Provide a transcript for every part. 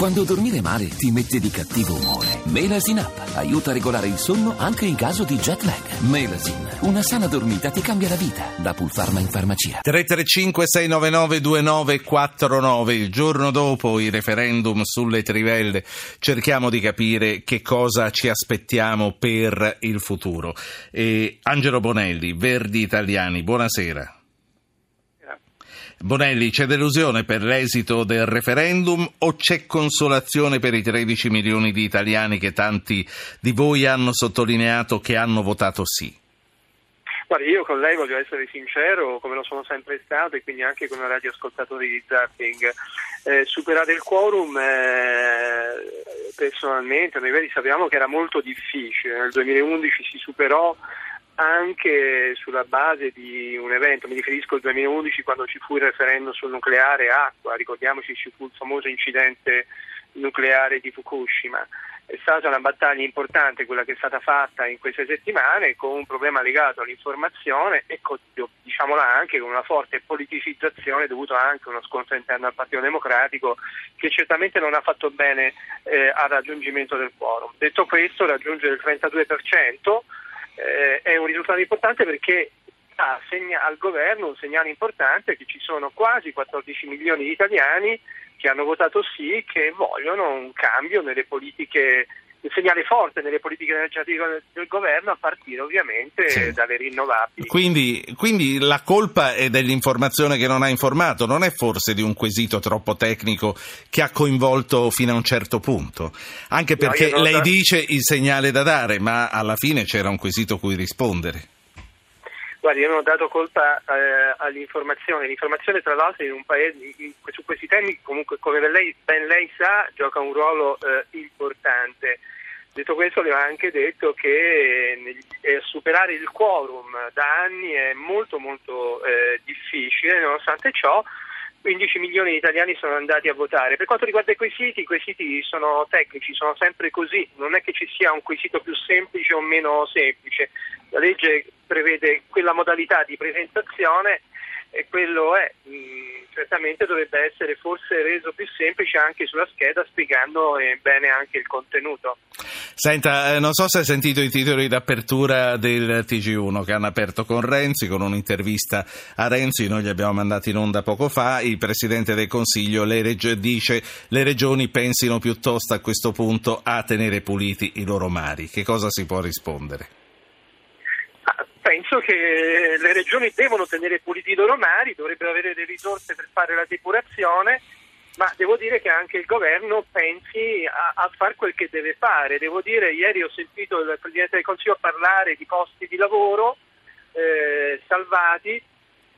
Quando dormire male ti mette di cattivo umore. Melasin Up aiuta a regolare il sonno anche in caso di jet lag. Melasin, una sana dormita ti cambia la vita. Da Pulpharma in farmacia. 335 699 2949 il giorno dopo il referendum sulle trivelle cerchiamo di capire che cosa ci aspettiamo per il futuro. E Angelo Bonelli, Verdi Italiani, buonasera. Bonelli, c'è delusione per l'esito del referendum o c'è consolazione per i 13 milioni di italiani che tanti di voi hanno sottolineato che hanno votato sì? Guardi, io con lei voglio essere sincero, come lo sono sempre stato e quindi anche con i radioascoltatori di Zapping. Eh, superare il quorum eh, personalmente, noi vedi sappiamo che era molto difficile, nel 2011 si superò anche sulla base di un evento, mi riferisco al 2011 quando ci fu il referendum sul nucleare acqua, ricordiamoci ci fu il famoso incidente nucleare di Fukushima. È stata una battaglia importante quella che è stata fatta in queste settimane con un problema legato all'informazione e con, diciamola anche con una forte politicizzazione dovuta anche a uno scontro interno al Partito Democratico che certamente non ha fatto bene eh, al raggiungimento del quorum. Detto questo, raggiungere il 32% eh, è un risultato importante perché dà segna- al governo un segnale importante che ci sono quasi 14 milioni di italiani che hanno votato sì, che vogliono un cambio nelle politiche un segnale forte nelle politiche energetiche del governo a partire ovviamente sì. dalle rinnovabili. Quindi, quindi, la colpa è dell'informazione che non ha informato, non è forse di un quesito troppo tecnico che ha coinvolto fino a un certo punto? Anche perché no, lei da... dice il segnale da dare, ma alla fine c'era un quesito cui rispondere. Guardi, io non ho dato colpa eh, all'informazione. L'informazione, tra l'altro, in un paese in, su questi temi, comunque, come lei, ben lei sa, gioca un ruolo eh, importante. Detto questo, le ho anche detto che eh, superare il quorum da anni è molto, molto eh, difficile. Nonostante ciò, 15 milioni di italiani sono andati a votare. Per quanto riguarda i quesiti, i quesiti sono tecnici, sono sempre così, non è che ci sia un quesito più semplice o meno semplice. La legge prevede quella modalità di presentazione e quello è. Mm, certamente dovrebbe essere forse reso più semplice anche sulla scheda spiegando eh, bene anche il contenuto. Senta, eh, non so se hai sentito i titoli d'apertura del TG1 che hanno aperto con Renzi, con un'intervista a Renzi, noi li abbiamo mandati in onda poco fa, il Presidente del Consiglio le reg- dice le regioni pensino piuttosto a questo punto a tenere puliti i loro mari. Che cosa si può rispondere? Penso che le regioni devono tenere puliti i loro mari, dovrebbero avere le risorse per fare la depurazione, ma devo dire che anche il governo pensi a, a fare quel che deve fare. Devo dire, ieri ho sentito il Presidente del Consiglio parlare di posti di lavoro eh, salvati.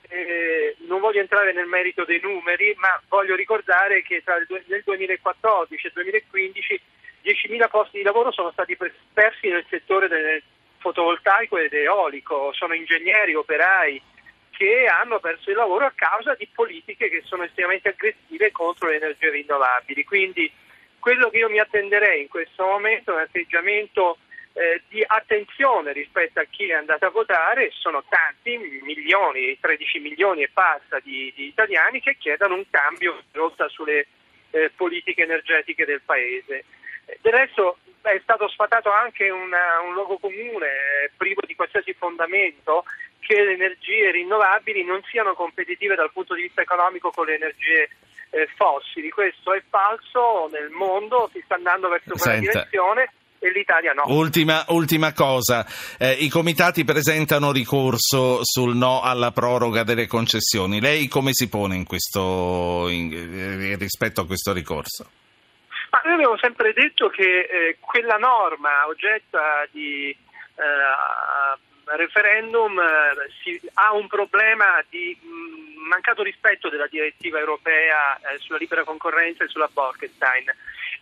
Eh, non voglio entrare nel merito dei numeri, ma voglio ricordare che tra il, nel 2014 e il 2015 10.000 posti di lavoro sono stati persi nel settore del, fotovoltaico ed eolico, sono ingegneri, operai che hanno perso il lavoro a causa di politiche che sono estremamente aggressive contro le energie rinnovabili. Quindi quello che io mi attenderei in questo momento è un atteggiamento eh, di attenzione rispetto a chi è andato a votare, sono tanti milioni, 13 milioni e passa di, di italiani che chiedono un cambio di rotta sulle eh, politiche energetiche del Paese. Del resto è stato sfatato anche una, un luogo comune eh, privo di qualsiasi fondamento che le energie rinnovabili non siano competitive dal punto di vista economico con le energie eh, fossili. Questo è falso nel mondo, si sta andando verso quella Senta. direzione e l'Italia no. Ultima, ultima cosa, eh, i comitati presentano ricorso sul no alla proroga delle concessioni. Lei come si pone in questo, in, eh, rispetto a questo ricorso? Ma noi abbiamo sempre detto che eh, quella norma oggetta di eh, referendum eh, si, ha un problema di mh, mm, mancato rispetto della direttiva europea eh, sulla libera concorrenza e sulla Bolkestein.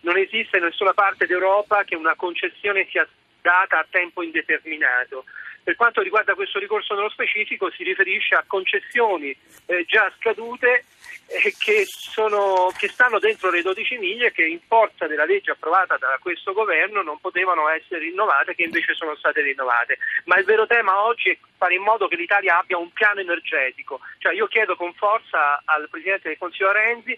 Non esiste in nessuna parte d'Europa che una concessione sia data a tempo indeterminato. Per quanto riguarda questo ricorso nello specifico si riferisce a concessioni eh, già scadute eh, che, sono, che, stanno dentro le 12 miglia che in forza della legge approvata da questo governo non potevano essere rinnovate che invece sono state rinnovate. Ma il vero tema oggi è fare in modo che l'Italia abbia un piano energetico. Cioè io chiedo con forza al Presidente del Consiglio Renzi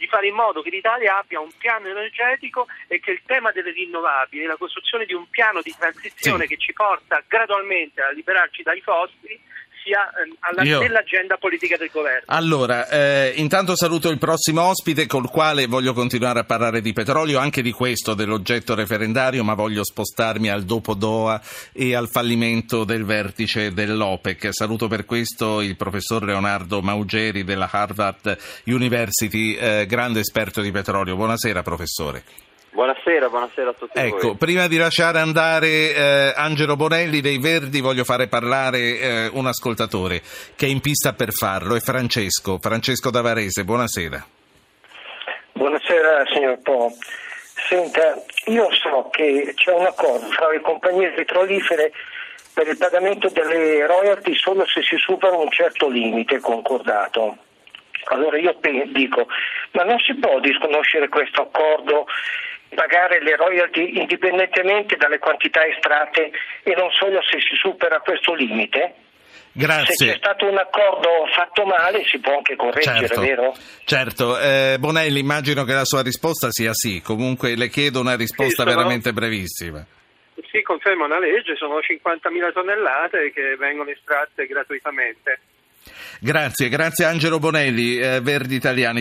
di fare in modo che l'Italia abbia un piano energetico e che il tema delle rinnovabili, la costruzione di un piano di transizione sì. che ci porta gradualmente a liberarci dai fossili, sia ehm, alla, Io... nell'agenda politica del governo. Allora, eh, intanto saluto il prossimo ospite col quale voglio continuare a parlare di petrolio, anche di questo, dell'oggetto referendario, ma voglio spostarmi al dopo Doha e al fallimento del vertice dell'OPEC. Saluto per questo il professor Leonardo Maugeri della Harvard University, eh, grande esperto di petrolio. Buonasera professore. Buonasera, buonasera a tutti ecco, voi. prima di lasciare andare eh, Angelo Bonelli dei Verdi voglio fare parlare eh, un ascoltatore che è in pista per farlo, è Francesco, Francesco Davarese, buonasera. Buonasera signor Po. Senta, io so che c'è un accordo fra le compagnie petrolifere per il pagamento delle royalty solo se si supera un certo limite concordato. Allora io dico, ma non si può disconoscere questo accordo pagare le royalty indipendentemente dalle quantità estratte e non solo se si supera questo limite? Grazie. Se c'è stato un accordo fatto male si può anche correggere, certo, vero? Certo, eh, Bonelli immagino che la sua risposta sia sì, comunque le chiedo una risposta sì, sono... veramente brevissima. Sì, conferma una legge, sono 50.000 tonnellate che vengono estratte gratuitamente. Grazie, grazie Angelo Bonelli, eh, Verdi Italiani.